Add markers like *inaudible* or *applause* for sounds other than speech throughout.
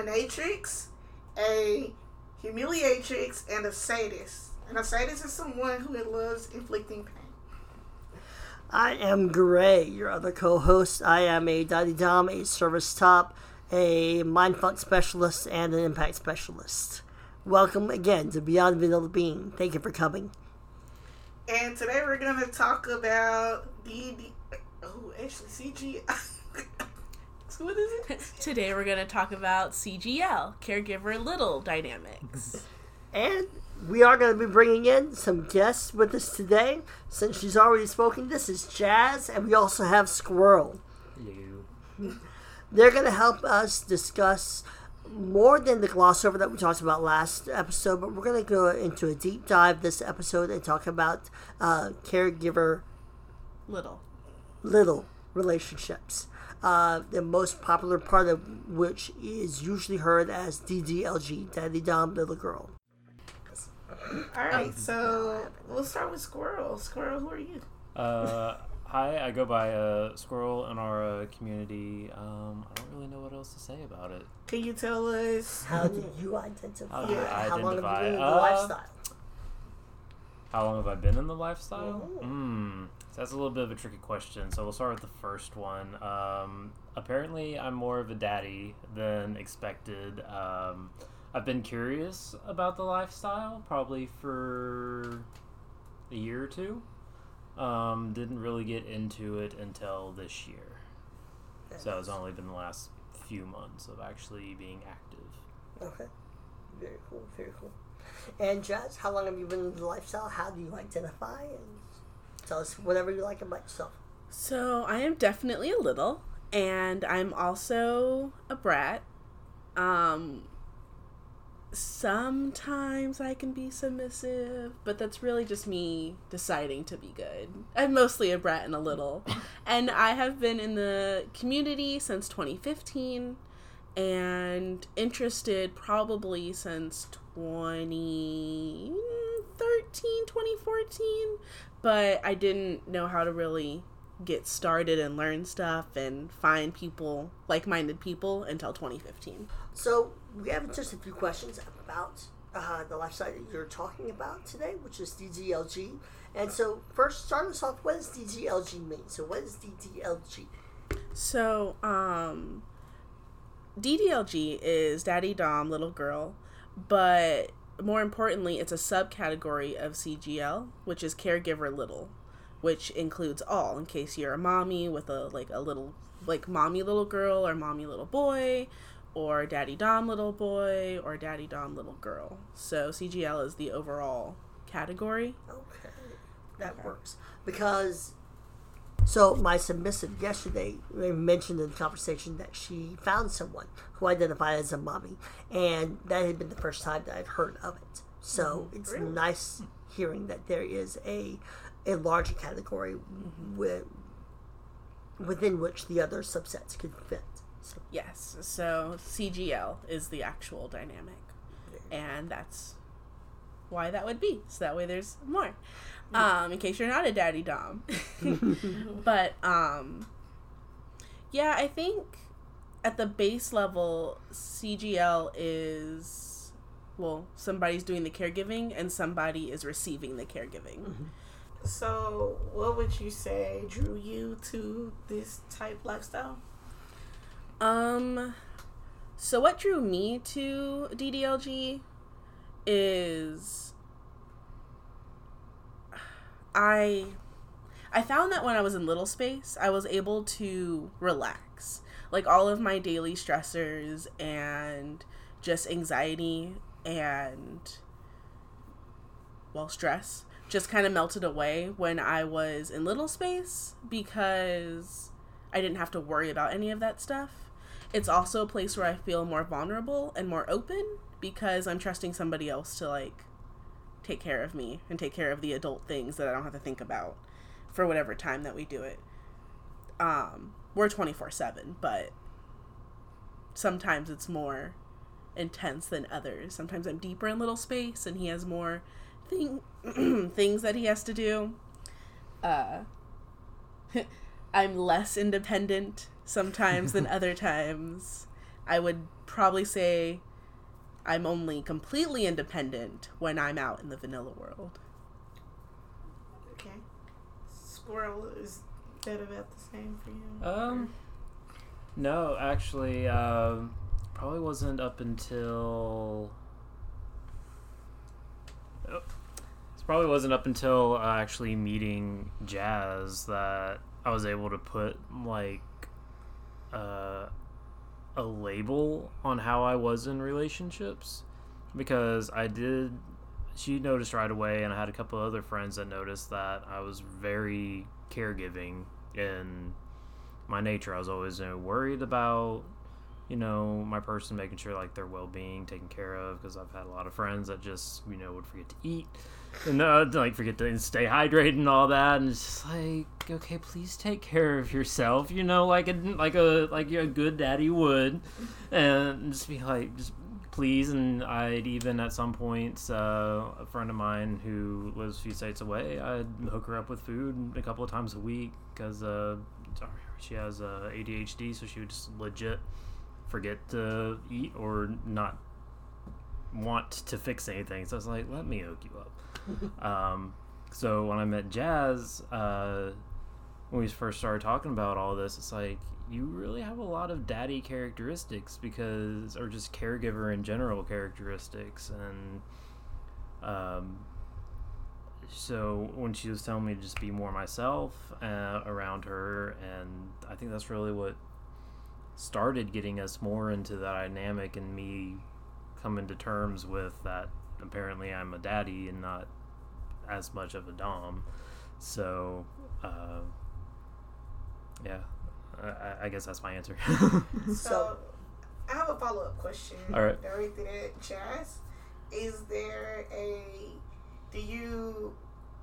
dominatrix, a humiliatrix, and a sadist. And a sadist is someone who loves inflicting pain. I am Gray, your other co-host. I am a Daddy Dom, a service top, a mindfuck specialist, and an impact specialist. Welcome again to Beyond Vanilla Bean. Thank you for coming. And today we're gonna talk about the. Oh, actually, CG. *laughs* so what is it? *laughs* Today we're going to talk about CGL, caregiver little dynamics. And we are going to be bringing in some guests with us today. Since she's already spoken, this is Jaz, and we also have Squirrel. You. They're going to help us discuss more than the gloss over that we talked about last episode, but we're going to go into a deep dive this episode and talk about uh, caregiver Little. little relationships. Uh, the most popular part of which is usually heard as DDLG, Daddy Dom Little Girl. All right, so we'll start with Squirrel. Squirrel, who are you? Uh, hi, I go by uh, Squirrel in our uh, community. Um, I don't really know what else to say about it. Can you tell us? How do you identify? How do I How long have you been in the Uh, lifestyle? How long have I been in the lifestyle? Hmm. So that's a little bit of a tricky question. So we'll start with the first one. Um, apparently, I'm more of a daddy than expected. Um, I've been curious about the lifestyle probably for a year or two. Um, didn't really get into it until this year. So it's only been the last few months of actually being active. Okay. Very cool, very cool. And Jaz, how long have you been in the lifestyle? How do you identify? And tell us whatever you like about yourself. So I am definitely a little, and I'm also a brat. Um, sometimes I can be submissive, but that's really just me deciding to be good. I'm mostly a brat and a little. and I have been in the community since 2015 and interested probably since 2013, 2014, but I didn't know how to really get started and learn stuff and find people, like minded people, until 2015. So we have just a few questions about uh, the lifestyle that you're talking about today, which is DDLG. And so first, start us off. What does DDLG mean? So what is DDLG? So, um, DDLG is Daddy Dom Little Girl, but more importantly, it's a subcategory of CGL, which is Caregiver Little, which includes all. In case you're a mommy with a like a little like mommy little girl or mommy little boy, or Daddy Dom little boy or Daddy Dom little girl. So CGL is the overall category. Okay, that works because. So my submissive yesterday mentioned in the conversation that she found someone who identified as a mommy, and that had been the first time that I'd heard of it. So mm-hmm. it's Really? nice hearing that there is a a larger category with, within which the other subsets could fit. So Yes. So CGL is the actual dynamic. and that's why that would be. So that way there's more. Um, in case you're not a daddy dom. *laughs* *laughs* but um yeah, I think at the base level CGL is well, somebody's doing the caregiving and somebody is receiving the caregiving. So, what would you say drew you to this type lifestyle? Um, so what drew me to DDLG is I I found that when I was in little space, I was able to relax. Like all of my daily stressors and just anxiety and well, stress just kind of melted away when I was in little space because I didn't have to worry about any of that stuff. It's also a place where I feel more vulnerable and more open because I'm trusting somebody else to like take care of me and take care of the adult things that I don't have to think about for whatever time that we do it. Um, we're 24/7, but sometimes it's more intense than others. Sometimes I'm deeper in little space and he has more thing *clears throat* things that he has to do. Uh *laughs* I'm less independent sometimes than *laughs* other times. I would probably say I'm only completely independent when I'm out in the vanilla world. Okay. Squirrel is that about the same for you? Um, no, actually, um, probably wasn't up until. Oh, It probably wasn't up until uh, actually meeting Jaz that I was able to put like uh, a label on how I was in relationships because I did. She noticed right away, and I had a couple other friends that noticed that I was very caregiving in my nature. I was always you know, worried about, you know, my person making sure like their well being taken care of because I've had a lot of friends that just you know would forget to eat and uh, like forget to stay hydrated and all that, and it's just like okay, please take care of yourself, you know, like a like a like a good daddy would, and just be like just please and i'd even at some points uh, a friend of mine who lives a few states away i'd hook her up with food a couple of times a week because uh, she has uh, adhd so she would just legit forget to eat or not want to fix anything. So i was like let me hook you up *laughs* um, so when i met Jaz uh, when we first started talking about all this it's like you really have a lot of daddy characteristics because or just caregiver in general characteristics. And um, so when she was telling me to just be more myself uh, around her and i think that's really what started getting us more into that dynamic and me coming to terms with that apparently i'm a daddy and not as much of a dom so uh, yeah I, I guess that's my answer. *laughs* So, I have a follow up question. All right. Directed at Jaz. Is there a. Do you.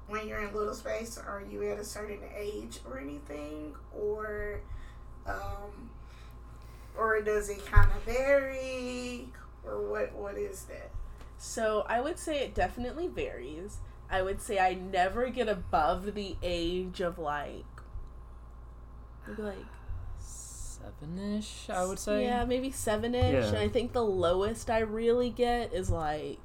When you're in little space, are you at a certain age or anything? Or. Um, or does it kind of vary? Or what? what is that? So I would say it definitely varies. I would say I never get above the age of like maybe like seven-ish, I would say. Yeah, maybe seven ish. Yeah. And I think the lowest I really get is like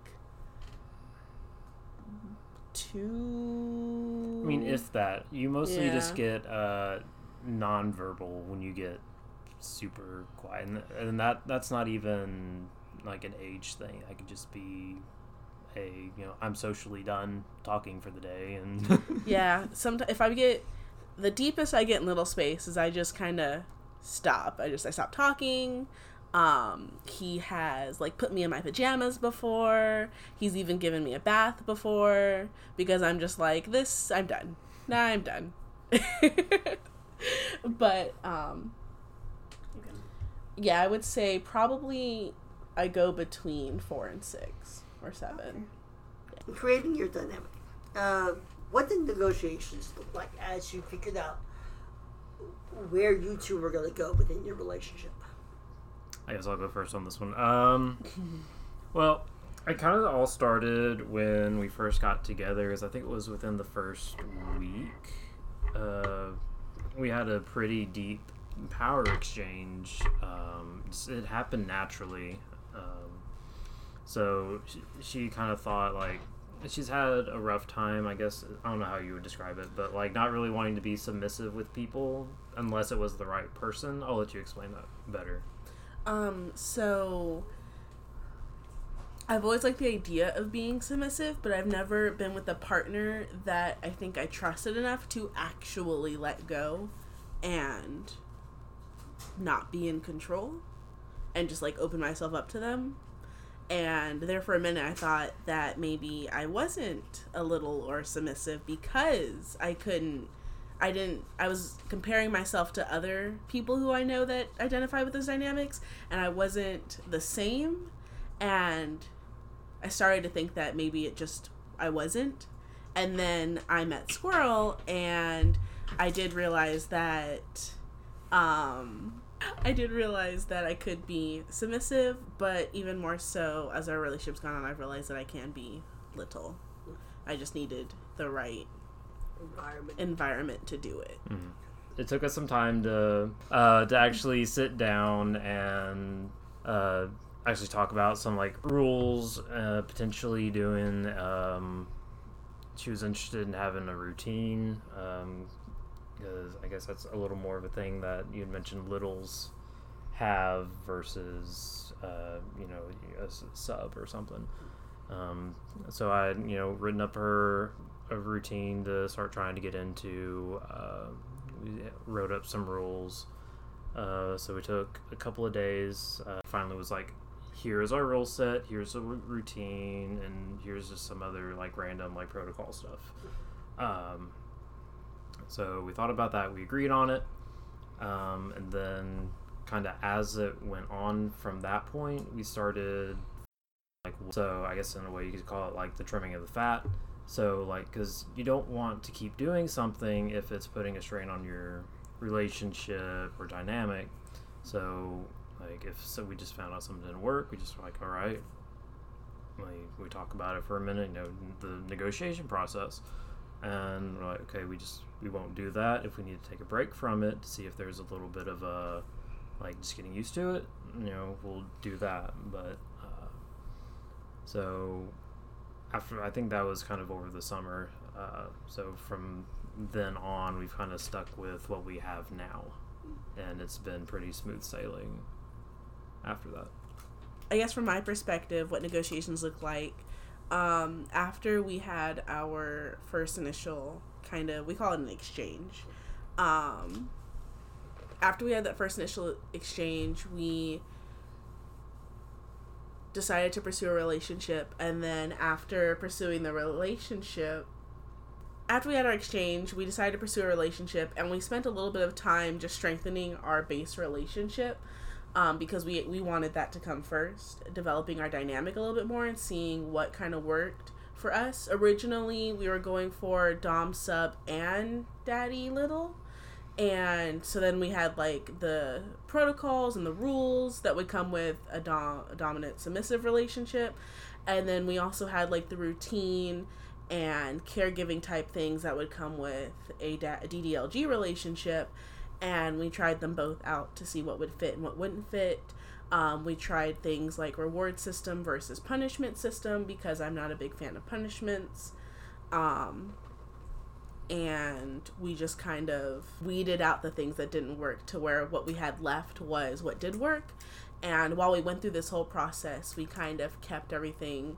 two. I mean, if that, you mostly Yeah. just get uh, non-verbal when you get super quiet, and, and that that's not even like an age thing. I could just be a you know I'm socially done talking for the day, and *laughs* *laughs* Yeah, sometimes if I get the deepest I get in little space is I just kind of stop. I just I stop talking. Um, he has like put me in my pajamas before. He's even given me a bath before because I'm just like this. I'm done. Nah, I'm done. *laughs* but um, yeah, I would say probably I go between four and six or seven. In creating your dynamic, uh, what did negotiations look like as you figured out where you two were going to go within your relationship? I guess I'll go first on this one. Um, *laughs* well, it kind of all started when we first got together, because I think it was within the first week. Uh, we had a pretty deep power exchange. Um, it happened naturally. So she, she kind of thought like she's had a rough time. I guess I don't know how you would describe it, but like not really wanting to be submissive with people unless it was the right person. I'll let you explain that better. Um, so I've always liked the idea of being submissive, but I've never been with a partner that I think I trusted enough to actually let go and not be in control and just like open myself up to them. And there for a minute, I thought that maybe I wasn't a little or submissive because I couldn't I didn't I was comparing myself to other people who I know that identify with those dynamics and I wasn't the same. And I started to think that maybe it just I wasn't. And then I met Squirrel and I did realize that um I did realize that I could be submissive but even more so as our relationship's gone on I've realized that I can be little I just needed the right Environment. environment to do it. Mhm. it took us some time to uh, to actually sit down and uh, actually talk about some like rules, uh, potentially doing. Um, she was interested in having a routine because I guess that's a little more of a thing that you mentioned. Littles have versus uh, you know a sub or something. Um, so I you know written up her a routine to start trying to get into. Uh, wrote up some rules. Uh, so we took a couple of days. Uh, finally, was like, here's our rule set. Here's a routine, and here's just some other like random like protocol stuff. Um, so we thought about that. We agreed on it, um, and then kind of as it went on from that point, we started like so. I guess in a way you could call it like the trimming of the fat. So like because you don't want to keep doing something if it's putting a strain on your relationship or dynamic. So like if so we just found out something didn't work, we just were like all right. Like we talk about it for a minute, you know, the negotiation process, and we're like okay, we just we won't do that if we need to take a break from it to see if there's a little bit of a like just getting used to it. You know, we'll do that, but uh, so after I think that was kind of over the summer. Uh, so from then on, we've kind of stuck with what we have now, and it's been pretty smooth sailing after that. I guess from my perspective, what negotiations look like um, after we had our first initial kind of, we call it an exchange. Um, after we had that first initial exchange, we decided to pursue a relationship. And then after pursuing the relationship, after we had our exchange, we decided to pursue a relationship. And we spent a little bit of time just strengthening our base relationship um, because we we wanted that to come first, developing our dynamic a little bit more and seeing what kind of worked for us. Originally, we were going for dom sub and daddy little, and so then we had like the protocols and the rules that would come with a, dom- a dominant submissive relationship, and then we also had like the routine and caregiving type things that would come with a, da- a DDLG relationship and we tried them both out to see what would fit and what wouldn't fit. Um, we tried things like reward system versus punishment system because I'm not a big fan of punishments. Um, and we just kind of weeded out the things that didn't work to where what we had left was what did work. And while we went through this whole process, we kind of kept everything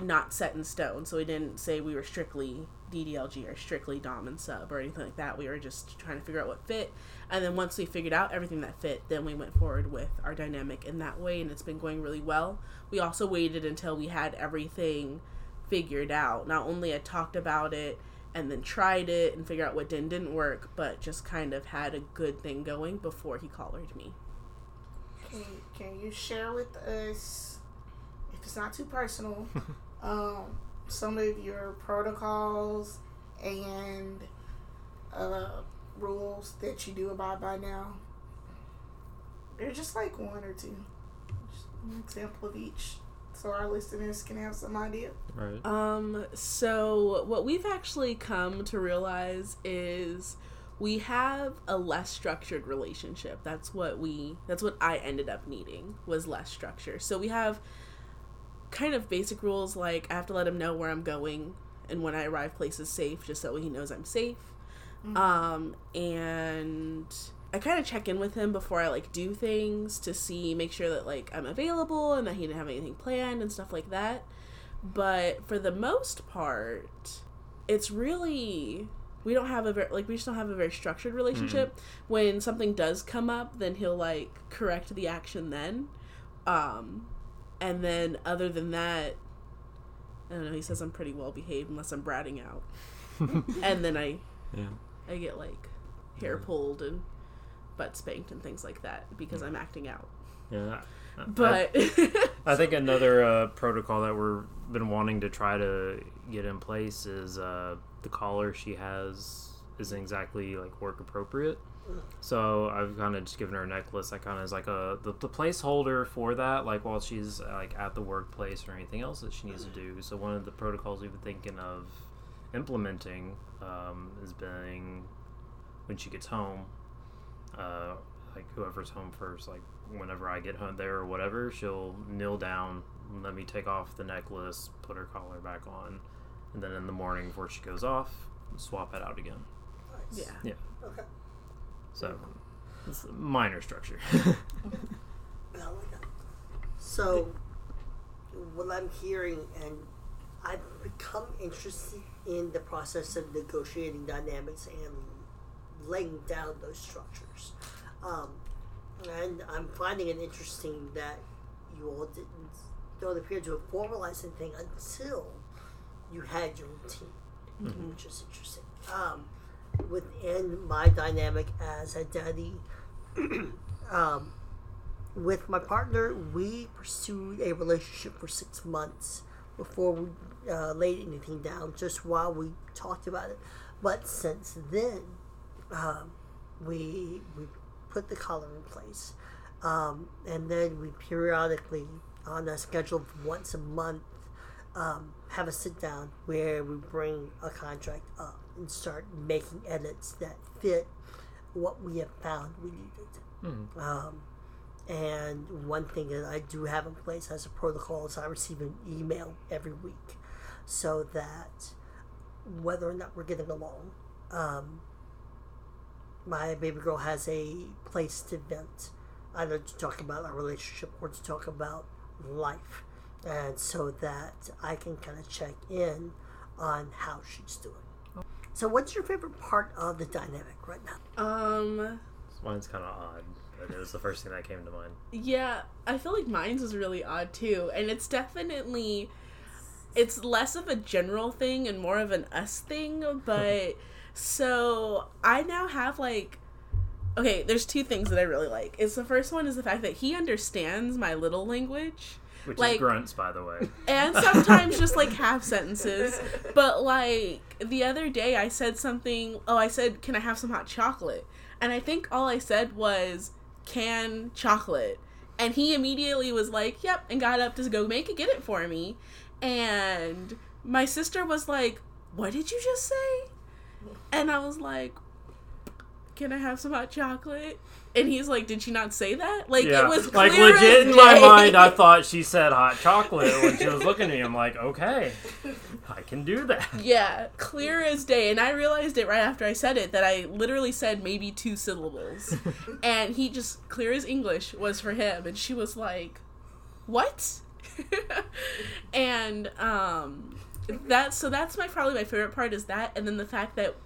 not set in stone. So we didn't say we were strictly DDLG or strictly Dom and Sub or anything like that. We were just trying to figure out what fit. And then once we figured out everything that fit, then we went forward with our dynamic in that way, and it's been going really well. We also waited until we had everything figured out. Not only had talked about it and then tried it and figured out what didn't didn't work, but just kind of had a good thing going before he collared me. Can, can you share with us, if it's not too personal, *laughs* um, some of your protocols and uh, rules that you do abide by now? They're just like one or two. Just an example of each. So our listeners can have some idea. Right. Um, so what we've actually come to realize is we have a less structured relationship. That's what we that's what I ended up needing was less structure. So we have kind of basic rules like I have to let him know where I'm going and when I arrive places safe just so he knows I'm safe. Um and I kind of check in with him before I like do things to see make sure that like I'm available and that he didn't have anything planned and stuff like that. But for the most part, it's really we don't have a very like we just don't have a very structured relationship. When something does come up, then he'll like correct the action then. Um and then other than that, I don't know, he says I'm pretty well behaved unless I'm bratting out. *laughs* and then I Yeah. I get like hair pulled and butt spanked and things like that because I'm acting out. Yeah. I- But I think *laughs* another uh, protocol that we're been wanting to try to get in place is uh, the collar she has isn't exactly like work appropriate. So I've kind of just given her a necklace that kind of is like a the, the placeholder for that, like while she's like at the workplace or anything else that she needs to do. So one of the protocols we've been thinking of implementing um, is being when she gets home, uh, like whoever's home first, like whenever I get home there or whatever, she'll kneel down, let me take off the necklace, put her collar back on, and then in the morning before she goes off, swap it out again. Nice. Yeah. Yeah. Okay. So it's a minor structure. I like that. So, what I'm hearing, and I've become interested in the process of negotiating dynamics and laying down those structures. Um, and I'm finding it interesting that you all didn't don't appear to have formalized anything until you had your routine, which is interesting. Um, within my dynamic as a daddy, *clears throat* um, with my partner, we pursued a relationship for six months before we uh, laid anything down, just while we talked about it. But since then, um, we we put the collar in place, um, and then we periodically, on a schedule of once a month, um, have a sit down where we bring a contract up and start making edits that fit what we have found we needed. Um, and one thing that I do have in place as a protocol is I receive an email every week so that whether or not we're getting along, um, my baby girl has a place to vent, either to talk about our relationship or to talk about life. And so that I can kind of check in on how she's doing. So, what's your favorite part of the dynamic right now? Um, Mine's kind of odd, but it was the first thing that came to mind. yeah, I feel like mine's was really odd too, and it's definitely it's less of a general thing and more of an us thing, *laughs* but so I now have like okay, there's two things that I really like. Is the first one is the fact that he understands my little language. Which Like- is grunts, by the way. *laughs* and sometimes just like *laughs* half sentences. But like the other day, I said something. Oh, I said, "Can I have some hot chocolate?" And I think all I said was, "Can chocolate." And he immediately was like, "Yep," and got up to go make it, get it for me. And my sister was like, "What did you just say?" And I was like, "Can I have some hot chocolate?" And he's like, "Did she not say that?" Like yeah, it was like legit in my mind, I *laughs* thought she said hot chocolate when she was looking at me. I'm like, okay, I can do that. Yeah, clear as day. And I realized it right after I said it that I literally said maybe two syllables. *laughs* and he just, clear as English was for him. And she was like, what? *laughs* and, um, that's, so that's my, probably my favorite part is that. And then the fact that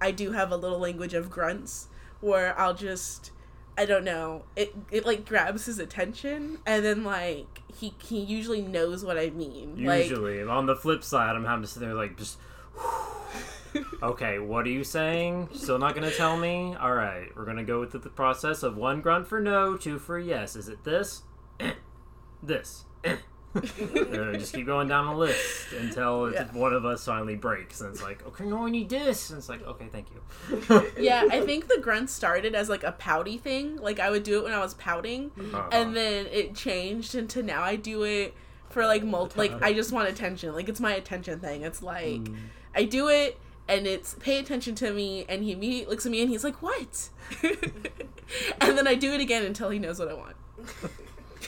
I do have a little language of grunts where I'll just, I don't know, it, it like grabs his attention. And then like, he, he usually knows what I mean. Like, Usually, on the flip side, I'm having to sit there like just. *laughs* okay, what are you saying? Still not gonna tell me? All right, we're gonna go with the, the process of one grunt for no, two for yes. Is it this? *clears throat* this. *clears throat* Uh, just keep going down the list until Yeah. one of us finally breaks, and it's like, okay, no, I need this, and it's like, okay, thank you. *laughs* yeah, I think the grunt started as like a pouty thing. Like I would do it when I was pouting, Uh-huh. and then it changed into now I do it for like multi. Like I just want attention. Like it's my attention thing. It's like I do it, and it's pay attention to me, and he immediately looks at me and he's like, "What?" *laughs* and then I do it again until he knows what I want.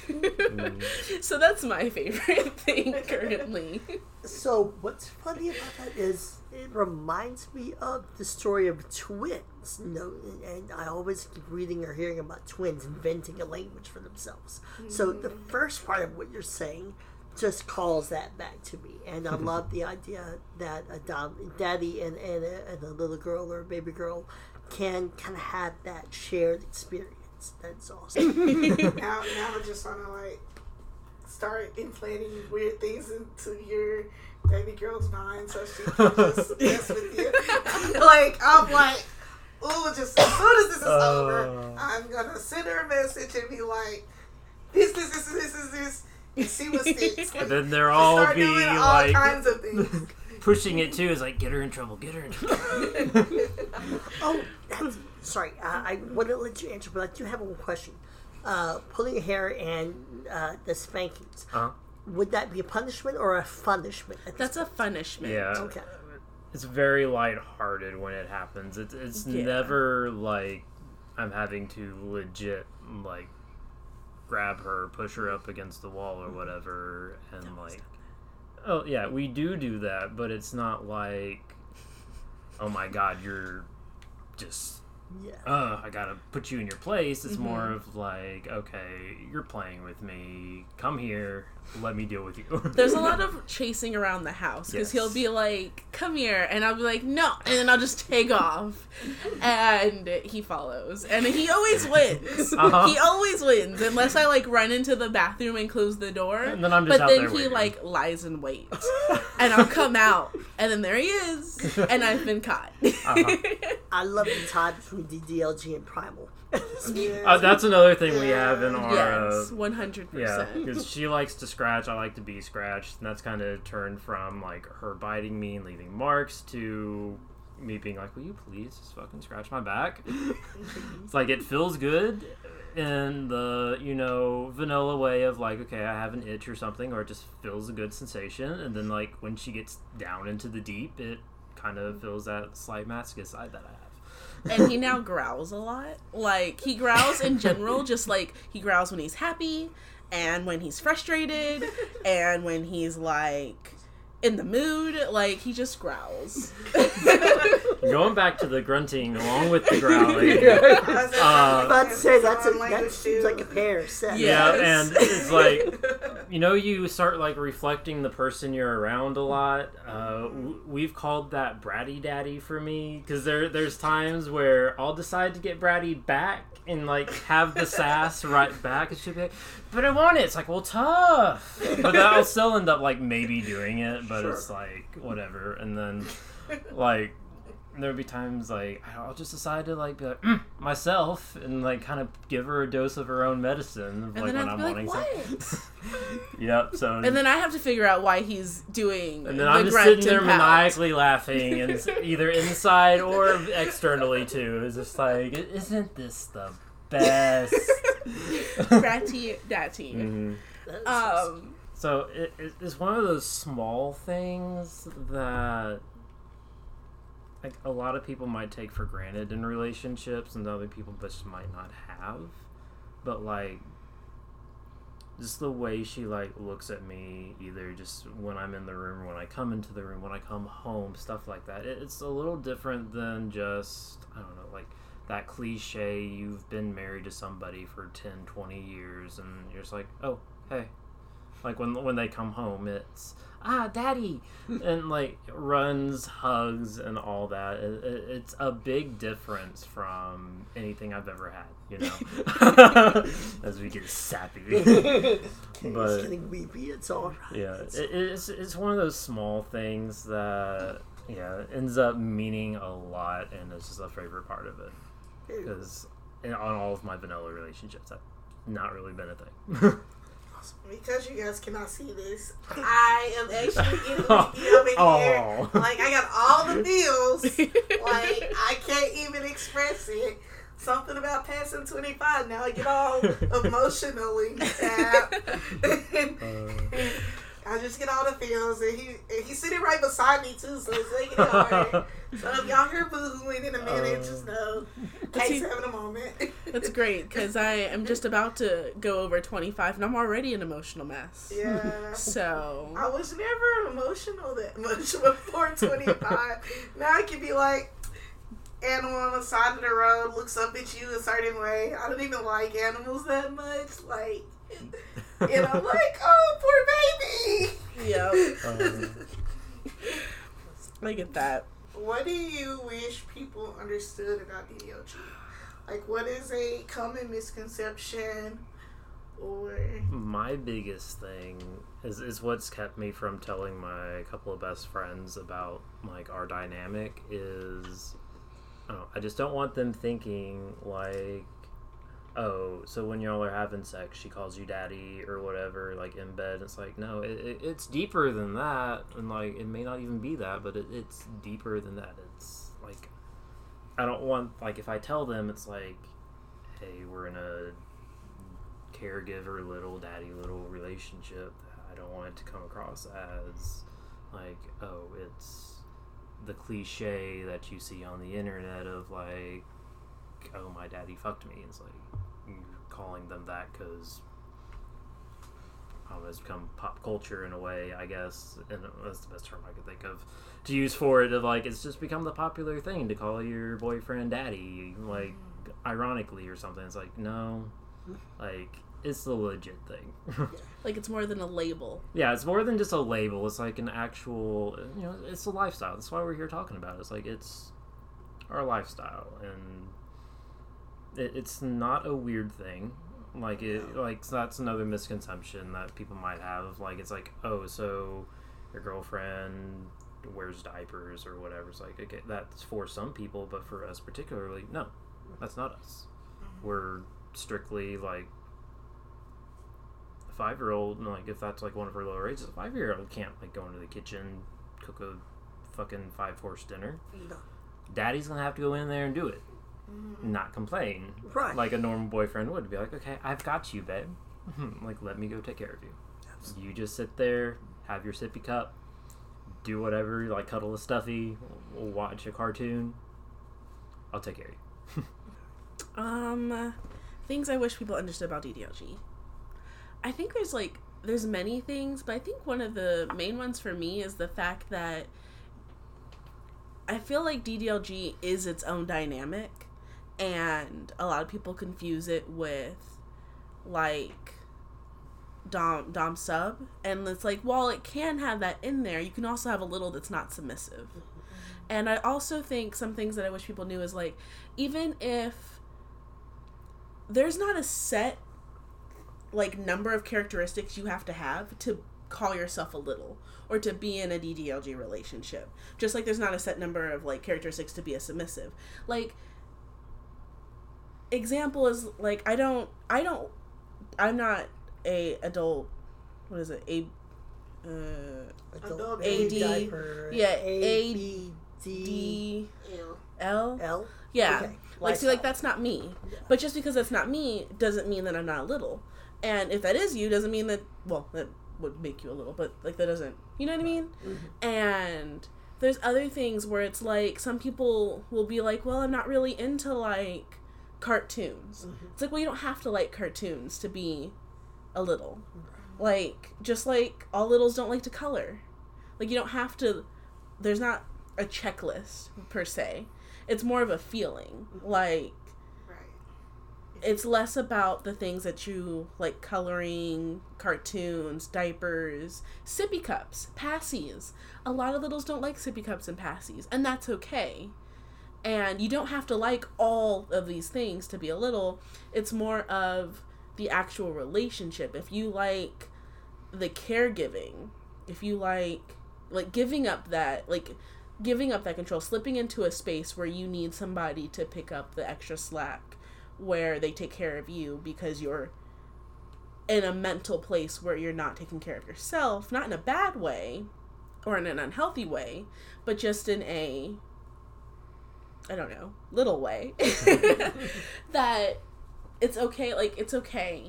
*laughs* so that's my favorite *laughs* thing *laughs* currently. So what's funny about that is it reminds me of the story of twins. You know, and, and I always keep reading or hearing about twins inventing a language for themselves. So mm-hmm. the first part of what you're saying just calls that back to me, and I mm-hmm. love the idea that a dom- daddy and and a, and a little girl or a baby girl can kind of have that shared experience. That's awesome. *laughs* now, now I just want to like start implanting weird things into your baby girl's mind so she can just *laughs* mess with you. *laughs* like I'm like, ooh, just as soon as this is over, Uh. I'm gonna send her a message and be like, this, this, this, this, this, this, and see what sticks. Like, And then they're all be doing all like kinds of things. pushing it too. Is like, get her in trouble, get her in trouble. Oh, that's, sorry. Uh, I wouldn't let you answer, but I do have one question. Uh, pulling your hair and uh, the spankings. Uh-huh. Would that be a punishment or a punishment? At this That's a punishment. Yeah. Okay. it's very lighthearted when it happens. It's it's Yeah. never like I'm having to legit like grab her, push her up against the wall or whatever, and like oh yeah, we do do that, but it's not like oh my god, you're just Yeah. uh, I gotta put you in your place. It's more Mm-hmm. of like, okay, you're playing with me. Come here. Let me deal with you. *laughs* There's a lot of chasing around the house because he'll be like, "Come here," and I'll be like, "No," and then I'll just take off, and he follows, and he always wins. *laughs* Uh-huh. He always wins unless I like run into the bathroom and close the door. And then I'm just but out then there he waiting. like lies in wait, *laughs* and I'll come out, and then there he is, and I've been caught. Uh-huh. I love the tie between DDLG and Primal. *laughs* Uh, that's another thing we have in our. yes, Uh, one hundred yeah, because she likes to scratch. I like to be scratched, and that's kind of turned from like her biting me and leaving marks to me being like, "Will you please just fucking scratch my back?" it's like it feels good in the you know vanilla way of like, okay, I have an itch or something, or it just feels a good sensation, and then like when she gets down into the deep, it kind of feels that slight masochist side that I have. And he now growls a lot. Like he growls in general, just like he growls when he's happy and when he's frustrated and when he's like in the mood. Like he just growls. *laughs* Going back to the grunting along with the growling. *laughs* *laughs* I was Uh, about to say that's a, Foreign that seems like a pair set. Yeah. Yeah, Yes. and it's like *laughs* you know you start like reflecting the person you're around a lot. Uh, we've called that bratty daddy for me because there there's times where I'll decide to get bratty back and like have the sass right back. It should be like, but I want it. It's like well tough, but then I'll still end up like maybe doing it, but it's like whatever. And then like there'll be times like I'll just decide to like be like "Mm," myself and like kind of give her a dose of her own medicine And like when I'm be like, something. *laughs* yep. So And then I have to figure out why he's doing. and then the I'm just sitting there maniacally laughing, and *laughs* either inside or externally too. It's just like, isn't this the best? *laughs* Bratty datty. Mhm. Um, So it, it, it's one of those small things that like a lot of people might take for granted in relationships, and other people just might not have. But like, just the way she like looks at me, either just when I'm in the room, when I come into the room, when I come home, stuff like that. It, it's a little different than just I don't know, like that cliche. You've been married to somebody for 10, 20 years, and you're just like, oh, hey, like when when they come home, it's ah, daddy, and like runs, hugs, and all that. It, it, it's a big difference from anything I've ever had, you know. *laughs* As we get sappy. *laughs* But- it's getting weepy. It's all right. yeah, It's- it, it's it's one of those small things that yeah ends up meaning a lot, and it's just a favorite part of it because on all of my vanilla relationships, that's not really been a thing. *laughs* because you guys cannot see this, *laughs* I am actually weepy *laughs* over here. Oh. Like I got all the feels. *laughs* like I can't even express it. Something about passing twenty five. Now I get all emotionally tapped. Uh. I just get all the feels, and he and he's sitting right beside me too, so it's making it hard. so if y'all hear booing in a minute, Uh. just know But Kate's having a moment. That's great because I am just about to go over 25 and I'm already an emotional mess. yeah. *laughs* So, I was never emotional that much *laughs* before 25. now I can be like, animal on the side of the road looks up at you a certain way. I don't even like animals that much. Like, *laughs* and I'm like, oh, poor baby. yeah, Um, I get that. What do you wish people understood about DDLG? Like, what is a common misconception? Or, my biggest thing is, is what's kept me from telling my couple of best friends about like our dynamic is I, don't know, I just don't want them thinking like oh so when y'all are having sex she calls you daddy or whatever like in bed it's like no it, it, it's deeper than that and like it may not even be that but it, it's deeper than that it's like I don't want like if I tell them it's like hey we're in a caregiver little daddy little relationship i don't want it to come across as like oh it's the cliche that you see on the internet of like, oh my daddy fucked me. It's like calling them that because I it's become pop culture in a way, I guess, and that's the best term I could think of to use for it. Of like, it's just become the popular thing to call your boyfriend daddy, like mm-hmm. ironically or something. It's like, no, like it's the legit thing. *laughs* Like it's more than a label. yeah, it's more than just a label. It's like an actual, you know, it's a lifestyle. That's why we're here talking about it. It's like it's our lifestyle, and it, it's not a weird thing. Like it, like that's another misconception that people might have. Like it's like, oh, so your girlfriend wears diapers or whatever. It's like okay, that's for some people, but for us particularly, no, that's not us. Mm-hmm. We're strictly like a five year old, and like if that's like one of her lower ages, a five year old can't like go into the kitchen, cook a fucking five course dinner. No. Daddy's gonna have to go in there and do it, not complain. Right. Like a normal boyfriend would be like, okay, I've got you, babe. like let me go take care of you. You just sit there, have your sippy cup, do whatever, like cuddle a stuffy, watch a cartoon. I'll take care of you. *laughs* Um, things I wish people understood about DDLG. I think there's like there's many things, but I think one of the main ones for me is the fact that I feel like DDLG is its own dynamic, and a lot of people confuse it with like dom dom sub, and it's like while it can have that in there, you can also have a little that's not submissive. And I also think some things that I wish people knew is like even if there's not a set like number of characteristics you have to have to call yourself a little or to be in a DDLG relationship. Just like there's not a set number of like characteristics to be a submissive. Like example is like I don't I don't I'm not a adult what is it? A uh Adult AD, diaper. yeah, A, B, D. L L. Yeah. Okay. Like, see, like that's not me. Yeah. But just because that's not me doesn't mean that I'm not little. And if that is you, doesn't mean that, well, that would make you a little, but like that doesn't, you know what I mean? Mm-hmm. And there's other things where it's like some people will be like, well, I'm not really into like cartoons. Mm-hmm. It's like, well, you don't have to like cartoons to be a little. Like, just like all littles don't like to color. Like, you don't have to, there's not a checklist per se. It's more of a feeling. Like, Right. it's less about the things that you like coloring, cartoons, diapers, sippy cups, passies. A lot of littles don't like sippy cups and passies, and that's okay. And you don't have to like all of these things to be a little. It's more of the actual relationship. If you like the caregiving, if you like like giving up that like giving up that control, slipping into a space where you need somebody to pick up the extra slack where they take care of you because you're in a mental place where you're not taking care of yourself, not in a bad way or in an unhealthy way, but just in a I don't know, little way *laughs* *laughs* that it's okay, like it's okay.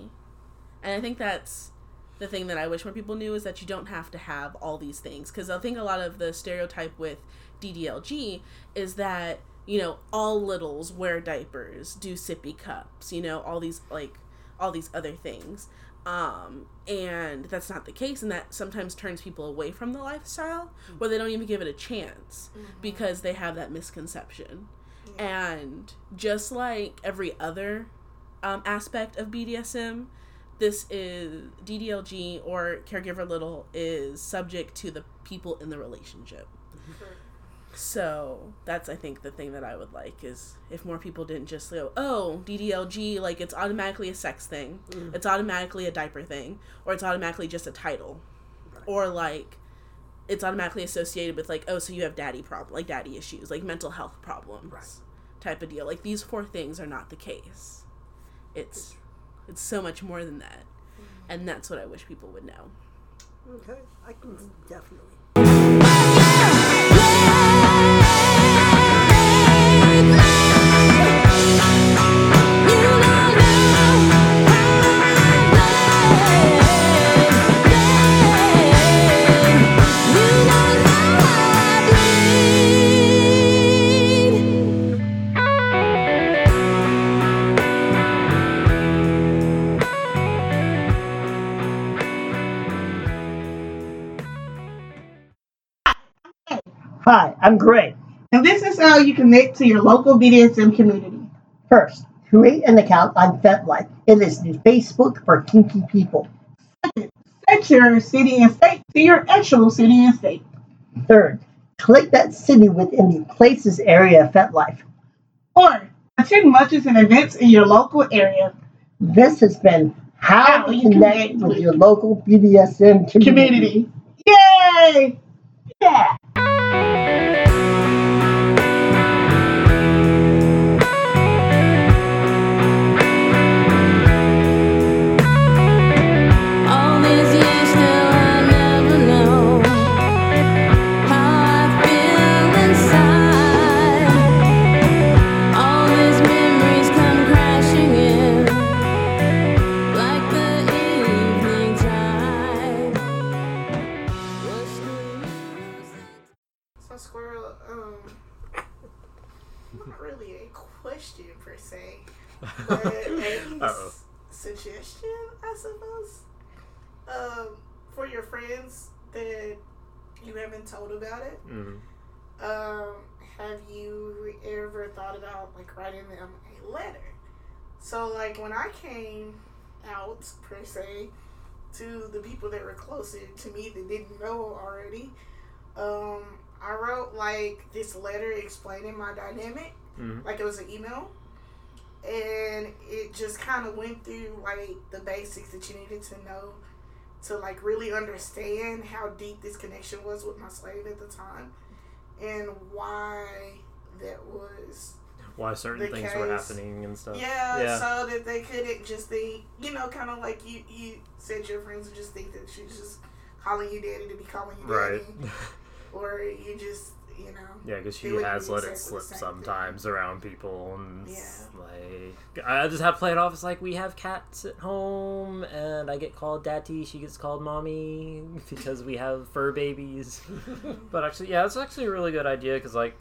And I think that's the thing that I wish more people knew is that you don't have to have all these things because I think a lot of the stereotype with DDLG is that you know all littles wear diapers, do sippy cups, you know all these like all these other things, um, and that's not the case, and that sometimes turns people away from the lifestyle where they don't even give it a chance because they have that misconception, and just like every other um, aspect of BDSM, this is DDLG or caregiver little is subject to the people in the relationship. So that's I think the thing that I would like is if more people didn't just go, oh DDLG, like it's automatically a sex thing, mm. it's automatically a diaper thing, or it's automatically just a title, or like it's automatically associated with like oh so you have daddy problem like daddy issues like mental health problems Right. type of deal. Like these four things are not the case. It's it's so much more than that. Mm. And that's what I wish people would know. Okay, I can definitely. I'm great. And this is how you connect to your local BDSM community. First, create an account on FetLife. It is the Facebook for kinky people. Second, Set your city and state to your actual city and state. Third, click that city within the places area of FetLife. Or attend matches and events in your local area. This has been How, How to you Connect Connect with with Your Local BDSM Community. Community. Yay! Yeah. Suggestion, I suppose. Um, for your friends that you haven't told about it, Mhm. um, have you ever thought about like writing them a letter? So, like when I came out per se to the people that were closer to me that didn't know already, um, I wrote like this letter explaining my dynamic, Mhm. like it was an email, and it just kind of went through like the basics that you needed to know to like really understand how deep this connection was with my slave at the time and why that was Why certain things were happening and stuff. yeah, Yeah. so that they couldn't just think you know kind of like you you said your friends would just think that she's just calling you daddy to be calling you daddy Right. *laughs* or you just you know Yeah, because she has let it slip same thing. sometimes around people, and Yeah. like I just have to play it off as like we have cats at home, and I get called daddy, she gets called mommy *laughs* because we have fur babies. *laughs* but actually, yeah, it's actually a really good idea because like,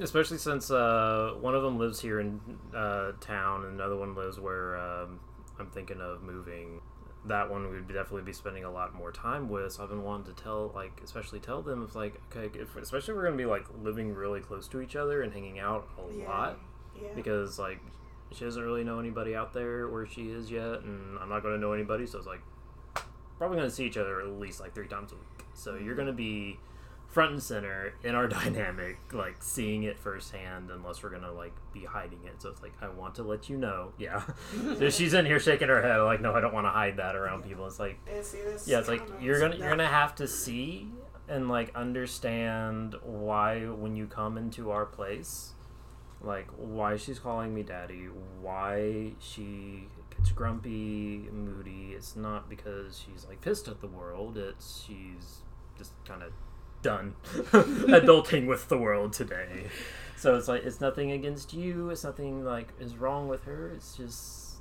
especially since uh, one of them lives here in uh, town, and another one lives where um, I'm thinking of moving that one we'd definitely be spending a lot more time with. So I've been wanting to tell, like, especially tell them if, like, okay, if especially if we're gonna be like living really close to each other and hanging out a Yeah. lot, yeah because like she doesn't really know anybody out there where she is yet, and I'm not gonna know anybody, so it's like probably gonna see each other at least like three times a week. So you're mm-hmm. gonna be front and center in our *laughs* dynamic, like seeing it firsthand, unless we're gonna like be hiding it. So it's like I want to let you know, *laughs* yeah. so she's in here shaking her head, like, no, I don't want to hide that around people. It's like And see, this, yeah, it's like you're gonna you're gonna have to see and like understand why when you come into our place, like why she's calling me daddy, why she gets grumpy, moody. It's not because she's like pissed at the world. It's she's just kind of done *laughs* adulting with the world today. So it's like it's nothing against you. It's nothing like is wrong with her. It's just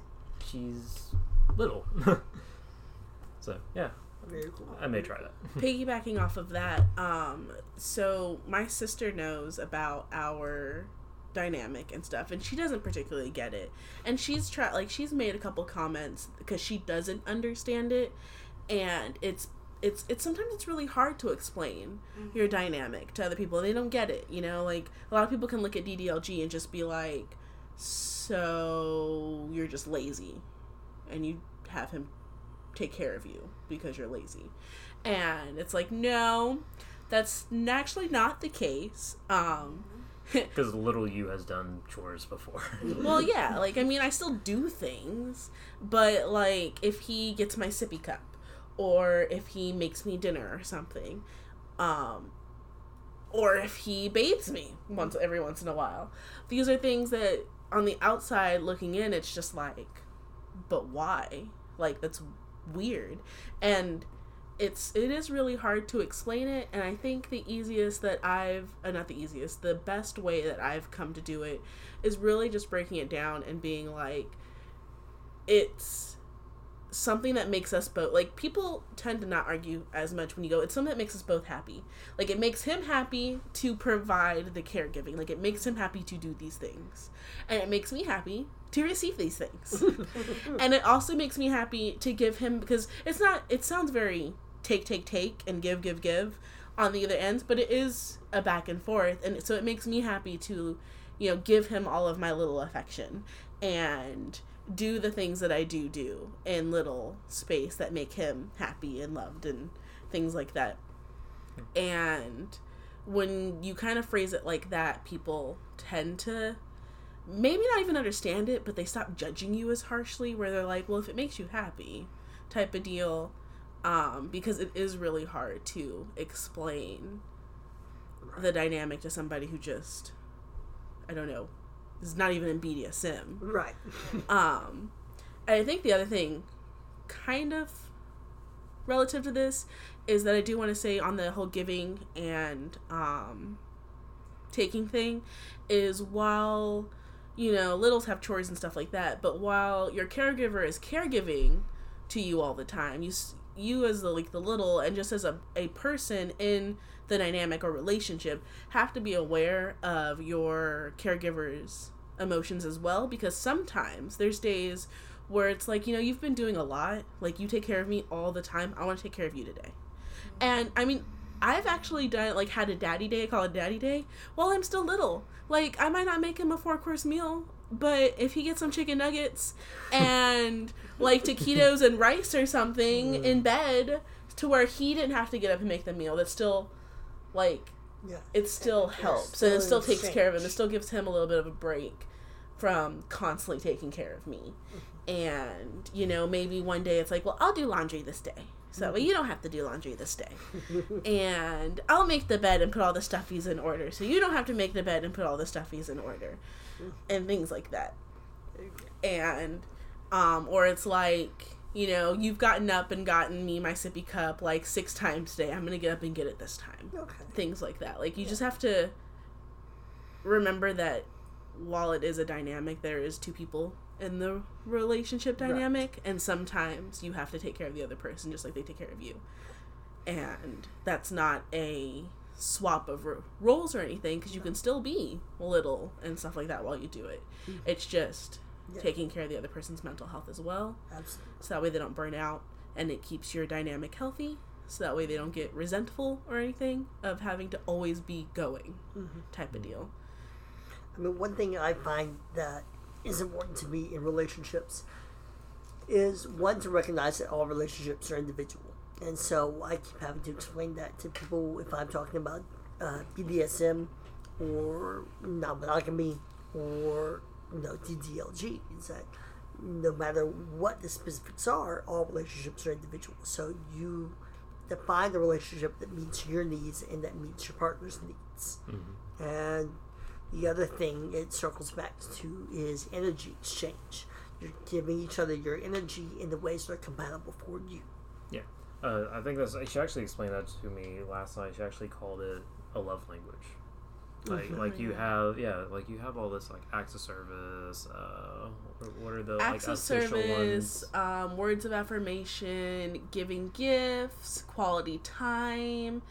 she's little. *laughs* so yeah, Very cool. I may try that. *laughs* piggybacking off of that um so my sister knows about our dynamic and stuff and she doesn't particularly get it and she's tried like she's made a couple comments because she doesn't understand it and it's it's it's sometimes it's really hard to explain your dynamic to other people. They don't get it you know? Like a lot of people can look at ddlg and just be like so you're just lazy and you have him take care of you because you're lazy. And it's like no that's n- actually not the case um *laughs* Because little you has done chores before. *laughs* well yeah like i mean i still do things but like if he gets my sippy cup or if he makes me dinner or something um or if he bathes me once every once in a while. These are things that on the outside looking in it's just like but why? Like that's weird. And it's it is really hard to explain it and i think the easiest that i've uh, not the easiest the best way that i've come to do it is really just breaking it down and being like it's something that makes us both like people tend to not argue as much when you go it's something that makes us both happy. Like it makes him happy to provide the caregiving. Like it makes him happy to do these things. And it makes me happy to receive these things. *laughs* And it also makes me happy to give him because it's not it sounds very take take take and give give give on the other ends, but it is a back and forth, and so it makes me happy to, you know, give him all of my little affection. And do the things that I do do in little space that make him happy and loved and things like that. And when you kind of phrase it like that, people tend to maybe not even understand it, but they stop judging you as harshly, where they're like, well, if it makes you happy, type of deal. Um, because it is really hard to explain the dynamic to somebody who just, I don't know, is not even in BDSM. Right. Um, and I think the other thing, kind of relative to this, is that I do want to say on the whole giving and um, taking thing, is while you know littles have chores and stuff like that, but while your caregiver is caregiving to you all the time, you you as the like the little and just as a, a person in the dynamic or relationship have to be aware of your caregiver's emotions as well because sometimes there's days where it's like you know you've been doing a lot like you take care of me all the time i want to take care of you today. And i mean i've actually done like had a daddy day I call it daddy day while i'm still little. Like i might not make him a four course meal but if he gets some chicken nuggets and *laughs* like taquitos and rice or something in mm. bed to where he didn't have to get up and make the meal that's still like Yeah. it still helps and it still takes care of him. It still gives him a little bit of a break from constantly taking care of me. And, you know, maybe one day it's like, well, I'll do laundry this day. So that way you don't have to do laundry this day. *laughs* and I'll make the bed and put all the stuffies in order. So you don't have to make the bed and put all the stuffies in order. And things like that. And, um, or it's like, you know, you've gotten up and gotten me my sippy cup like six times today. I'm going to get up and get it this time Okay. things like that. Like you just have to remember that while it is a dynamic, there is two people in the relationship Right. dynamic, and sometimes you have to take care of the other person just like they take care of you. And that's not a swap of ro- roles or anything because you can still be little and stuff like that while you do it. Mm. It's just Yeah. taking care of the other person's mental health as well. Absolutely. so that way they don't burn out and it keeps your dynamic healthy. So that way they don't get resentful or anything of having to always be going type of deal. I mean, one thing I find that is important to me in relationships is one to recognize that all relationships are individual, and so I keep having to explain that to people if I'm talking about uh, BDSM or non-monogamy or you know DDLG. Is that no matter what the specifics are, all relationships are individual. So you define the relationship that meets your needs and that meets your partner's needs. And the other thing it circles back to is energy exchange. You're giving each other your energy in the ways that are compatible for you. Yeah, uh, I think that's. She actually explained that to me last night. She actually called it a love language. Like, like you have, yeah, like you have all this like access service. Uh, what- what are the acts like service ones? um, words of affirmation giving gifts quality time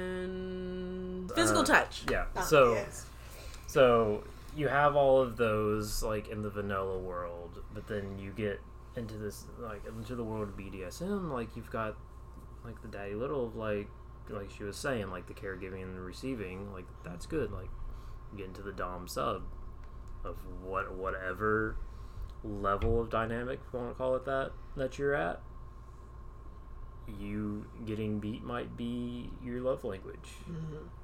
and physical Uh, touch Yeah. Ah, so, yes. so you have all of those like in the vanilla world, but then you get into this like into the world of BDSM. Like you've got like the daddy little of like like she was saying like the caregiving and the receiving. Like that's good. Like you get into the dom sub of what whatever level of dynamic if you want to call it that that you're at. You getting beat might be your love language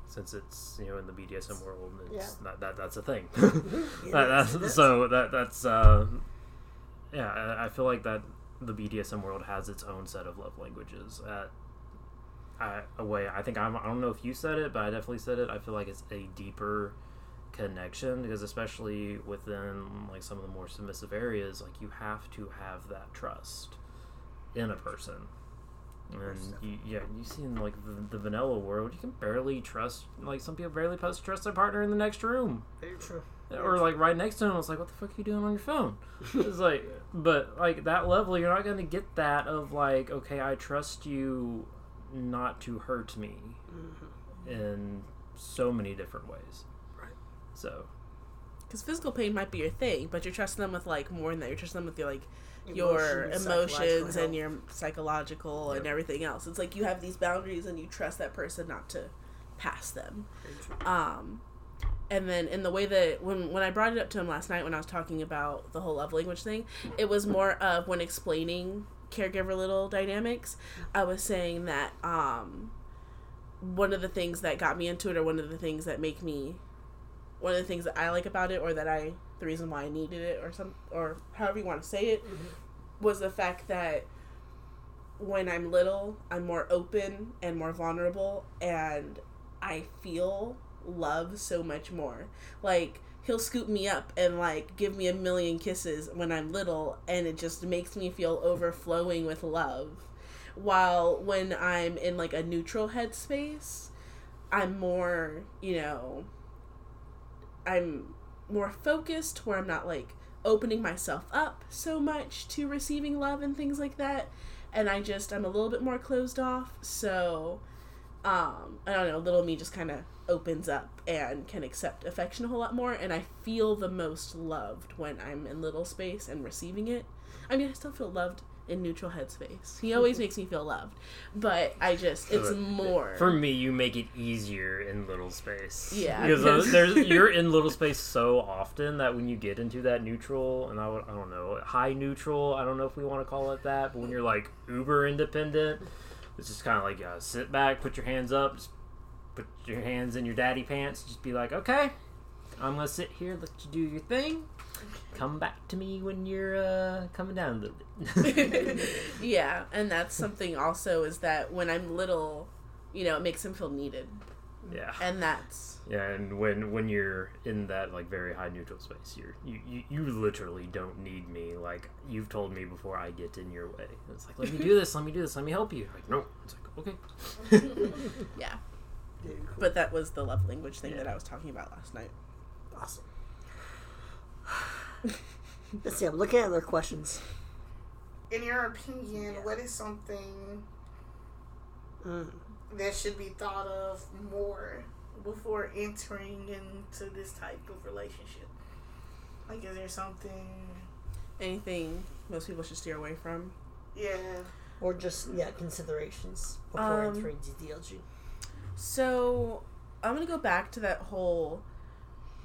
since it's you know in the BDSM world, it's Yeah. that, that that's a thing. *laughs* *laughs* That- that's, so that that's uh, yeah. I, I feel like that the BDSM world has its own set of love languages. At I, a way, I think I'm, I don't know if you said it, but I definitely said it. I feel like it's a deeper connection because especially within like some of the more submissive areas, like you have to have that trust in a person. And you, yeah, you see in like the, the vanilla world, you can barely trust. Like some people barely trust trust their partner in the next room Very true. or like right next to him. It's like, what the fuck are you doing on your phone? *laughs* it's like, but like that level, you're not gonna get that of like, okay, I trust you not to hurt me in so many different ways. Right. So, because physical pain might be your thing, but you're trusting them with like more than that. You're trusting them with your like your Emotions, emotions and your psychological and everything else. It's like you have these boundaries and you trust that person not to pass them. Um, and then in the way that when when I brought it up to him last night when I was talking about the whole love language thing, it was more of when explaining caregiver little dynamics. I was saying that um, one of the things that got me into it, or one of the things that make me, one of the things that I like about it, or that I the reason why I needed it, or some, or however you want to say it, was the fact that when I'm little, I'm more open and more vulnerable, and I feel love so much more. Like he'll scoop me up and like give me a million kisses when I'm little, and it just makes me feel overflowing with love. While when I'm in like a neutral headspace, I'm more, you know, I'm more focused where I'm not like opening myself up so much to receiving love and things like that. And I just I'm a little bit more closed off. So um I don't know, little me just kind of opens up and can accept affection a whole lot more and I feel the most loved when I'm in little space and receiving it. I mean, I still feel loved in neutral headspace. He always makes me feel loved, but I just it's more For me, you make it easier in little space. Yeah, *laughs* because because- there's *laughs* you're in little space so often that when you get into that neutral, and I, I don't know high neutral, I don't know if we want to call it that, but when you're like uber independent, it's just kind of like uh, sit back, put your hands up, just put your hands in your daddy pants, just be like, okay, I'm gonna sit here, let you do your thing. Come back to me when you're uh, coming down a little bit. *laughs* *laughs* yeah, and that's something also is that when I'm little, you know, it makes him feel needed. Yeah. And that's Yeah, and when when you're in that like very high neutral space, you're you, you, you literally don't need me. Like you've told me before, I get in your way. It's like let me do this, let me do this, let me help you. Like no, it's like okay. *laughs* yeah. Very cool. But that was the love language thing that I was talking about last night. Awesome. Let's see. I'm looking at other questions. In your opinion, what is something Mm. That should be thought of more before entering into this type of relationship? Like, is there something? Anything most people should steer away from. Yeah. Or just yeah, considerations before Um, entering DDLG. So I'm gonna go back to that whole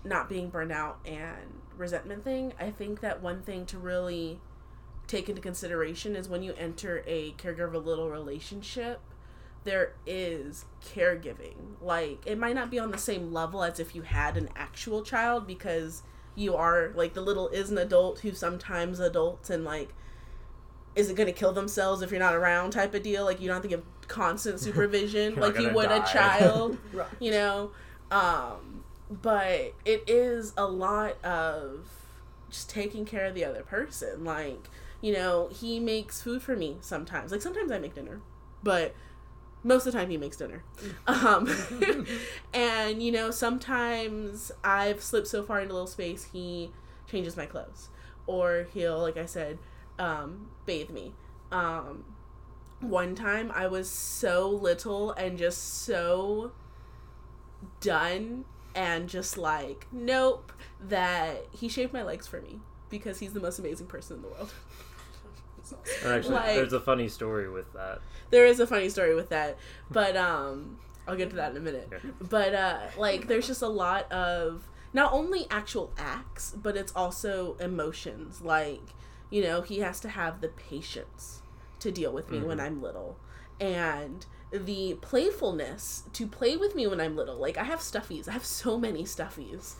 not being burned out and resentment thing. I think that one thing to really take into consideration is when you enter a caregiver little relationship, there is caregiving. Like it might not be on the same level as if you had an actual child because you are like the little is an adult who sometimes adults and like is it going to kill themselves if you're not around type of deal? Like you don't have to give constant *laughs* supervision like you gonna would a child *laughs* Right. you know? Um but it is a lot of just taking care of the other person. Like you know he makes food for me sometimes. Like sometimes i make dinner but most of the time he makes dinner. Um *laughs* and you know sometimes i've slipped so far into little space he changes my clothes. Or he'll like i said um bathe me. Um one time i was so little and just so done and just like nope that he shaved my legs for me because he's the most amazing person in the world actually, Like- there's a funny story with that. there is a funny story with that but um i'll get to that in a minute. Okay. but uh like there's just a lot of not only actual acts but it's also emotions. Like you know he has to have the patience to deal with me when i'm little. And the playfulness to play with me when i'm little. Like i have stuffies. I have so many stuffies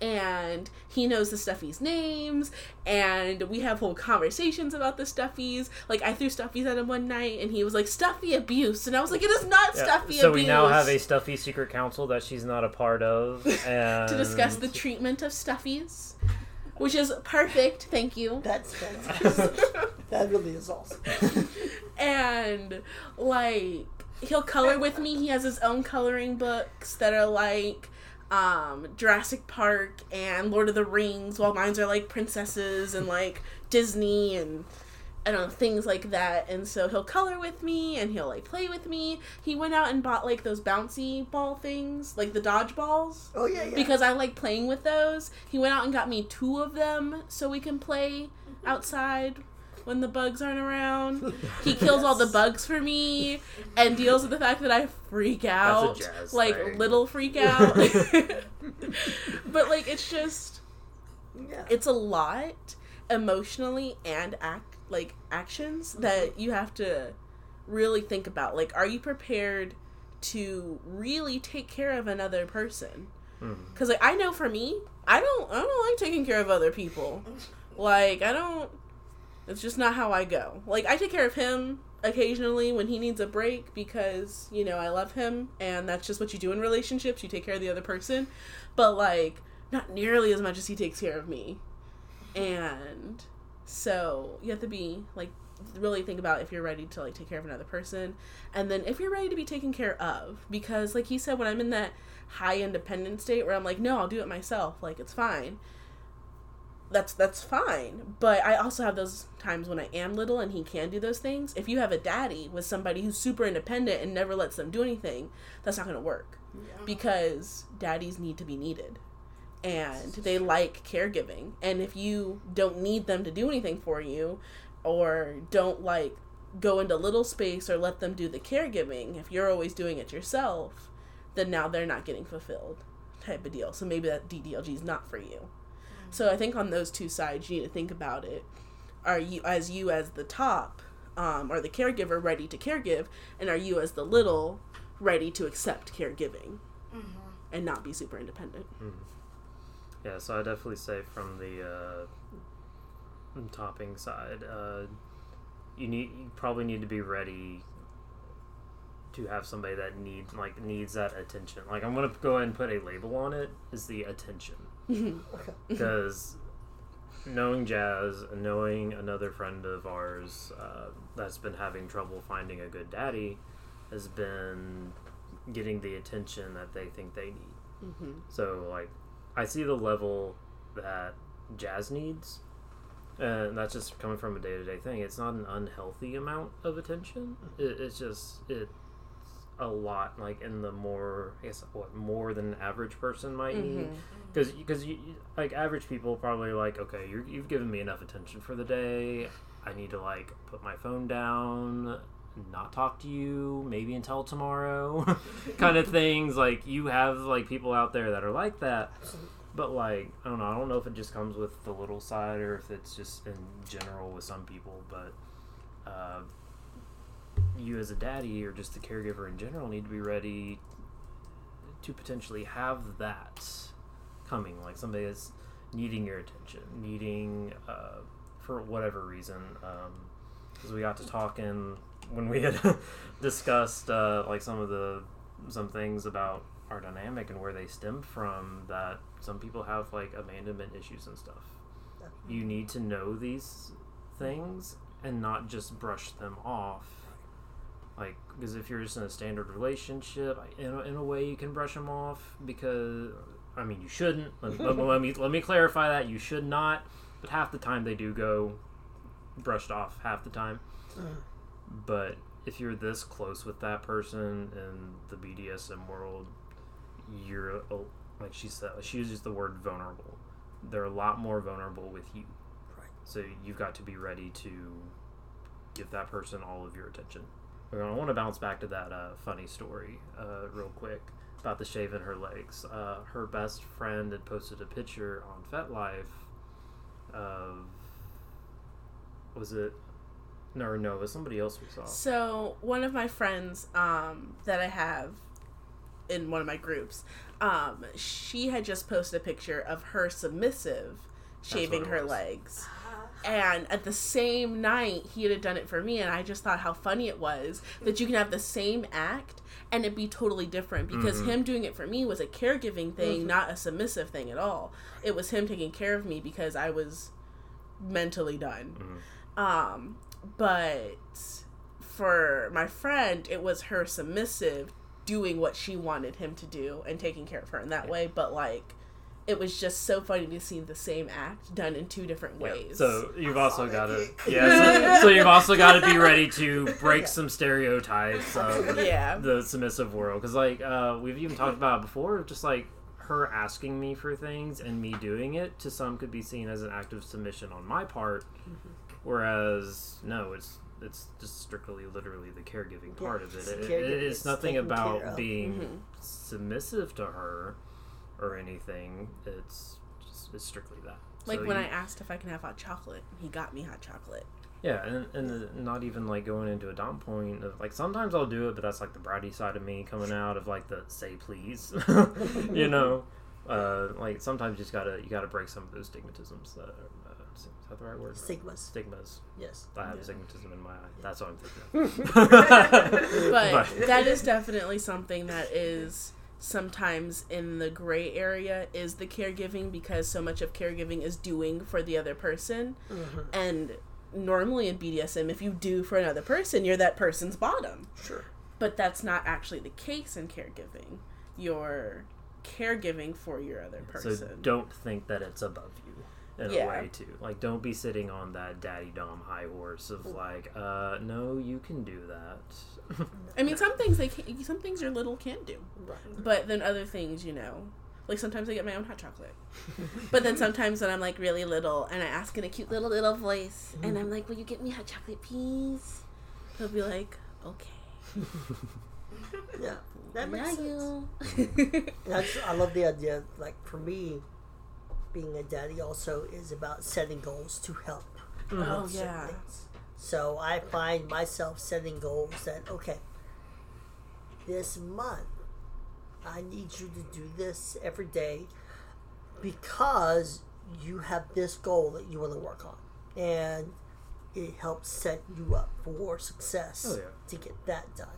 and he knows the stuffies names and we have whole conversations about the stuffies. Like i threw stuffies at him one night and he was like stuffy abuse. And i was like it is not Yeah, stuffy so abuse we now have a stuffy secret council that she's not a part of, and *laughs* to discuss the treatment of stuffies which is perfect thank you. That's *laughs* fantastic. that really is awesome. and like he'll color with me. He has his own coloring books that are like um Jurassic Park and Lord of the Rings while mine's are like princesses and like Disney and I don't know, things like that. And so he'll color with me and he'll like play with me. He went out and bought like those bouncy ball things, like the dodgeballs. Oh yeah, yeah. Because I like playing with those. He went out and got me two of them so we can play outside when the bugs aren't around. *laughs* He kills all the bugs for me and deals with the fact that I freak out. like thing. little freak out. *laughs* *laughs* but like it's just yeah. it's a lot emotionally and act like actions that you have to really think about like are you prepared to really take care of another person because like i know for me i don't i don't like taking care of other people like i don't it's just not how i go. Like i take care of him occasionally when he needs a break because you know i love him and that's just what you do in relationships. You take care of the other person. But like not nearly as much as he takes care of me. And so you have to be like really think about if you're ready to like take care of another person. And then if you're ready to be taken care of because like he said when i'm in that high independent state where i'm like no i'll do it myself like it's fine that's that's fine. But i also have those times when i am little and he can do those things. If you have a daddy with somebody who's super independent and never lets them do anything that's not going to work because daddies need to be needed. And they like caregiving. And if you don't need them to do anything for you or don't like go into little space or let them do the caregiving if you're always doing it yourself then now they're not getting fulfilled type of deal. So maybe that ddlg is not for you so i think on those two sides you need to think about it. Are you as you as the top um, or the caregiver ready to caregive and are you as the little ready to accept caregiving? And not be super independent. Yeah, so I definitely say from the uh, topping side, uh, you need you probably need to be ready to have somebody that need like needs that attention. Like I'm gonna go ahead and put a label on it is the attention because knowing Jaz, knowing another friend of ours uh, that's been having trouble finding a good daddy, has been getting the attention that they think they need. hmm So like, I see the level that Jaz needs, and that's just coming from a day to day thing. It's not an unhealthy amount of attention. It, it's just it's a lot. Like in the more, I guess what more than an average person might need. Because because you, you- like average people probably like okay you're, you've given me enough attention for the day. I need to like put my phone down. Not talk to you maybe until tomorrow, *laughs* kind of *laughs* things. Like you have like people out there that are like that, but like I don't know. I don't know if it just comes with the little side or if it's just in general with some people. But uh, you as a daddy or just a caregiver in general need to be ready to potentially have that coming. Like somebody that's needing your attention, needing uh, for whatever reason. Because we got to talking when we had *laughs* discussed uh, like some of the some things about our dynamic and where they stem from that some people have like abandonment issues and stuff you need to know these things and not just brush them off like because if you're just in a standard relationship in a, in a way you can brush them off because i mean you shouldn't let, let, let me let me clarify that you should not but half the time they do go brushed off half the time mm-hmm. but if you're this close with that person in the BDSM world, you're a, like she said. She uses the word vulnerable. They're a lot more vulnerable with you. Right. So you've got to be ready to give that person all of your attention. I want to bounce back to that uh, funny story uh, real quick about the shave in her legs. Uh, her best friend had posted a picture on FetLife of was it no no it was somebody else we saw. So one of my friends um, that I have in one of my groups, um, she had just posted a picture of her submissive shaving her was. legs. And at the same night, he had done it for me, and I just thought how funny it was that you can have the same act and it be totally different because mm-hmm. him doing it for me was a caregiving thing, mm-hmm. not a submissive thing at all. It was him taking care of me because I was mentally done. Mm-hmm. Um, but for my friend, it was her submissive doing what she wanted him to do and taking care of her in that way, but like it was just so funny to see the same act done in two different Yeah, ways. So you've also got to yeah. So, so you've also got to be ready to *laughs* break some stereotypes of yeah, the submissive world because like uh, we've even talked about it before. Just like her asking me for things and me doing it to some could be seen as an act of submission on my part, whereas no, it's it's just strictly literally the caregiving part of it. it's It- it- it's it's nothing about of. being Mhm. submissive to her or anything. It's just it's strictly that. like So when you- I asked if I can have hot chocolate, he got me hot chocolate. Yeah, and, and the, not even like going into a dom point of like sometimes I'll do it, but that's like the bratty side of me coming out of like the say please, *laughs* *laughs* you know. Uh, like sometimes you just gotta you gotta break some of those stigmatisms. That are, uh, is that the right word? Stigmas. Stigmas. Yes. I have Yeah. stigmatism in my eye. That's what I'm thinking. Of. *laughs* But that is definitely something that is sometimes in the gray area is the caregiving because so much of caregiving is doing for the other person Mm-hmm. and normally in BDSM if you do for another person you're that person's bottom Sure. but that's not actually the case in caregiving you're caregiving for your other person So don't think that it's above you in Yeah. a way too. Like don't be sitting on that daddy dom high horse of like, uh, no, you can do that. I mean some things they can, some things your little can't do Right. But then other things, you know, like sometimes I get my own hot chocolate. but then sometimes when I'm like really little and I ask in a cute little little voice and I'm like, "Will you get me hot chocolate, please?" He'll be like, "Okay." *laughs* Yeah. That makes Love sense. you. *laughs* That's I love the idea. Like for me, being a daddy also is about setting goals to help. oh with certain yeah. things. So I find myself setting goals that okay, this month I need you to do this every day because you have this goal that you want to work on, and it helps set you up for success Oh, yeah. to get that done.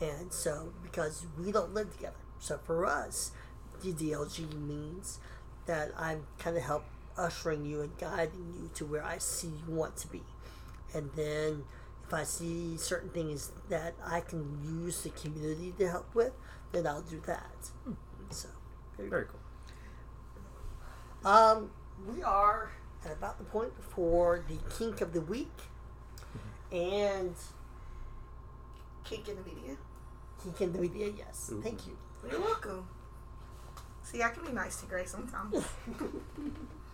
And so, because we don't live together, so for us, DDLG means that I'm kind of help ushering you and guiding you to where I see you want to be. And then if I see certain things that I can use the community to help with, then I'll do that. So, there you go. Very cool. Um, we are at about the point for the kink of the week, and Kink in the media. kink in the media. Yes, Ooh. thank you. You're welcome. See, I can be nice to Gray sometimes. *laughs*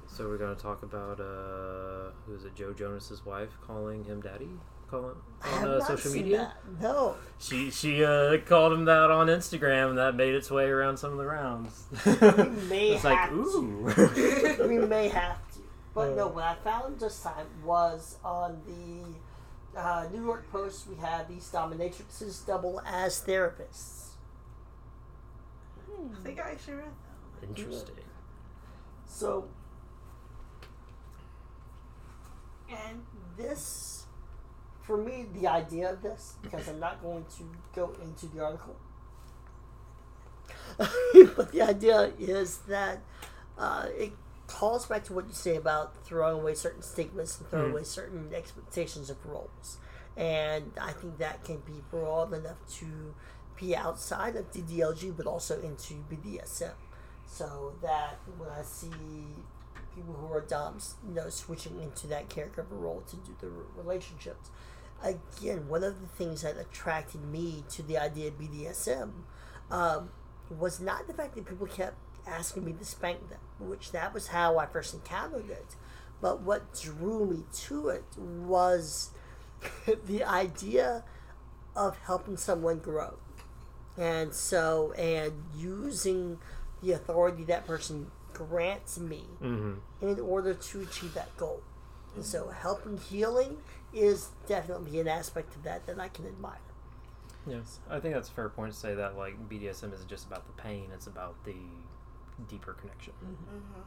So we're gonna talk about uh, who is it? Joe Jonas's wife calling him daddy. Call him on uh, social media. that. No, She she uh, called him that on Instagram, and that made its way around some of the rounds. *laughs* *laughs* may it's like have to. ooh. *laughs* we may have to. But no, what I found this time was on the uh, New York Post. We had these dominatrixes double as therapists. I think I actually read that. Interesting. So, and this, for me, the idea of this, because I'm not going to go into the article, *laughs* but the idea is that uh, it calls back to what you say about throwing away certain stigmas and throwing Mhm. away certain expectations of roles. And I think that can be broad enough to be outside of DDLG, but also into BDSM. So that when I see people who are doms, you know, switching into that caregiver role to do the relationships, again, one of the things that attracted me to the idea of BDSM um, was not the fact that people kept asking me to spank them, which that was how I first encountered it. But what drew me to it was *laughs* the idea of helping someone grow. And so, and using the authority that person grants me hmm in order to achieve that goal. And so, helping healing is definitely an aspect of that that I can admire. Yes, I think that's a fair point to say that like BDSM isn't just about the pain; it's about the deeper connection.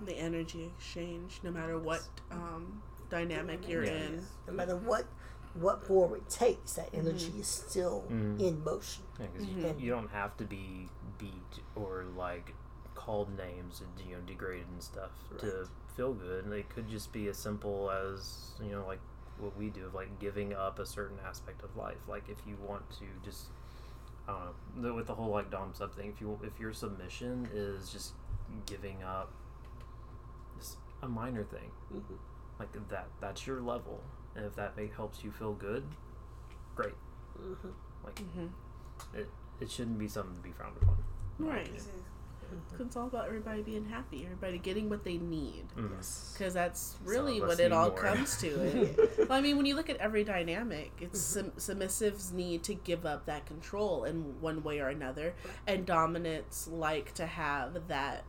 The energy exchange, no matter what um, dynamic you're Yeah. in. No matter what what form it takes, that energy is still Mhm. in motion. Yeah, 'cause Mhm. you, you don't have to be beat or like called names and you know degraded and stuff to feel good. And it could just be as simple as you know like what we do of like giving up a certain aspect of life. Like if you want to just I don't know the- with the whole like dom sub thing. If you if your submission is just giving up just a minor thing. Mm-hmm. Like that that's your level. And if that make, helps you feel good, great. Mm-hmm. Like it it shouldn't be something to be frowned upon. Right. It's all about everybody being happy, everybody getting what they need. Mm. Because that's really of what it all more. comes to. *laughs* It. well, I mean, when you look at every dynamic, it's sub- submissives need to give up that control in one way or another, and dominants like to have that,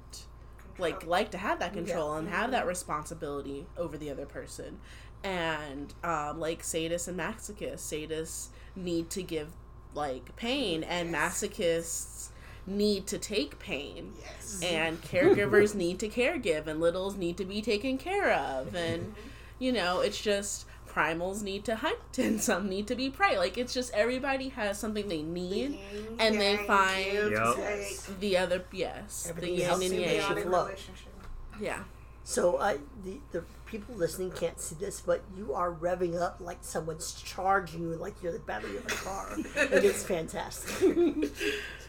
like like to have that control and have that responsibility over the other person. And um, like sadists and masochists, sadists need to give like pain, and masochists need to take pain Yes. and caregivers need to caregive and littles need to be taken care of and you know it's just primals need to hunt and some need to be prey like it's just everybody has something they need and they find- Yep. the other yes the Everything yin else and is yang symbiotic. Symbiotic flow. relationship. yeah So I the the people listening can't see this, but you are revving up like someone's charging you like you're the battery of a car. *laughs* and it's fantastic. Get a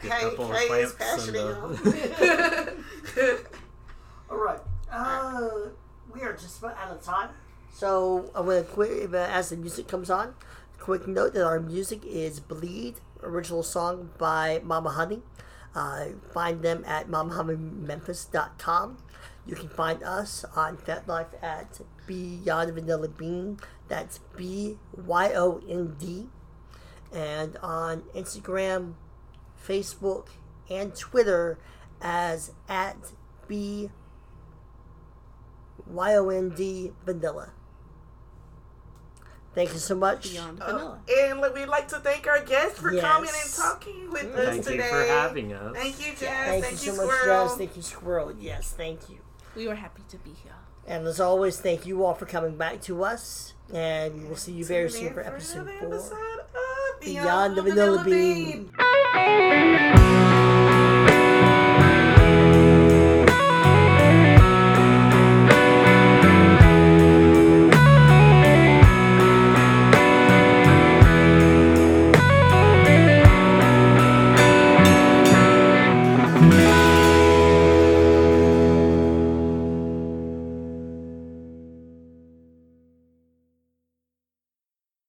Hey, couple of K is passionate. uh, *laughs* All right. Uh, we are just about out of time. So I'm gonna quit as the music comes on. Quick note that our music is "Bleed," original song by Mama Honey. Uh, find them at mamahoneymemphis.com. You can find us on FetLife at Beyond Vanilla Bean. That's B Y O N D. And on Instagram, Facebook, and Twitter as at B Y O N D Vanilla. Thank you so much. beyond Oh, vanilla and we'd like to thank our guests for Yes. coming and talking with us Thank today. Thank you for having us. Thank you, Jaz. Thank, Thank, you you, so much, Squirrel. Jaz. Thank you, Squirrel. Yes, thank you. We were happy to be here And as always, thank you all for coming back to us. And we will see you very soon for episode four. episode of Beyond the Vanilla Bean. Bean.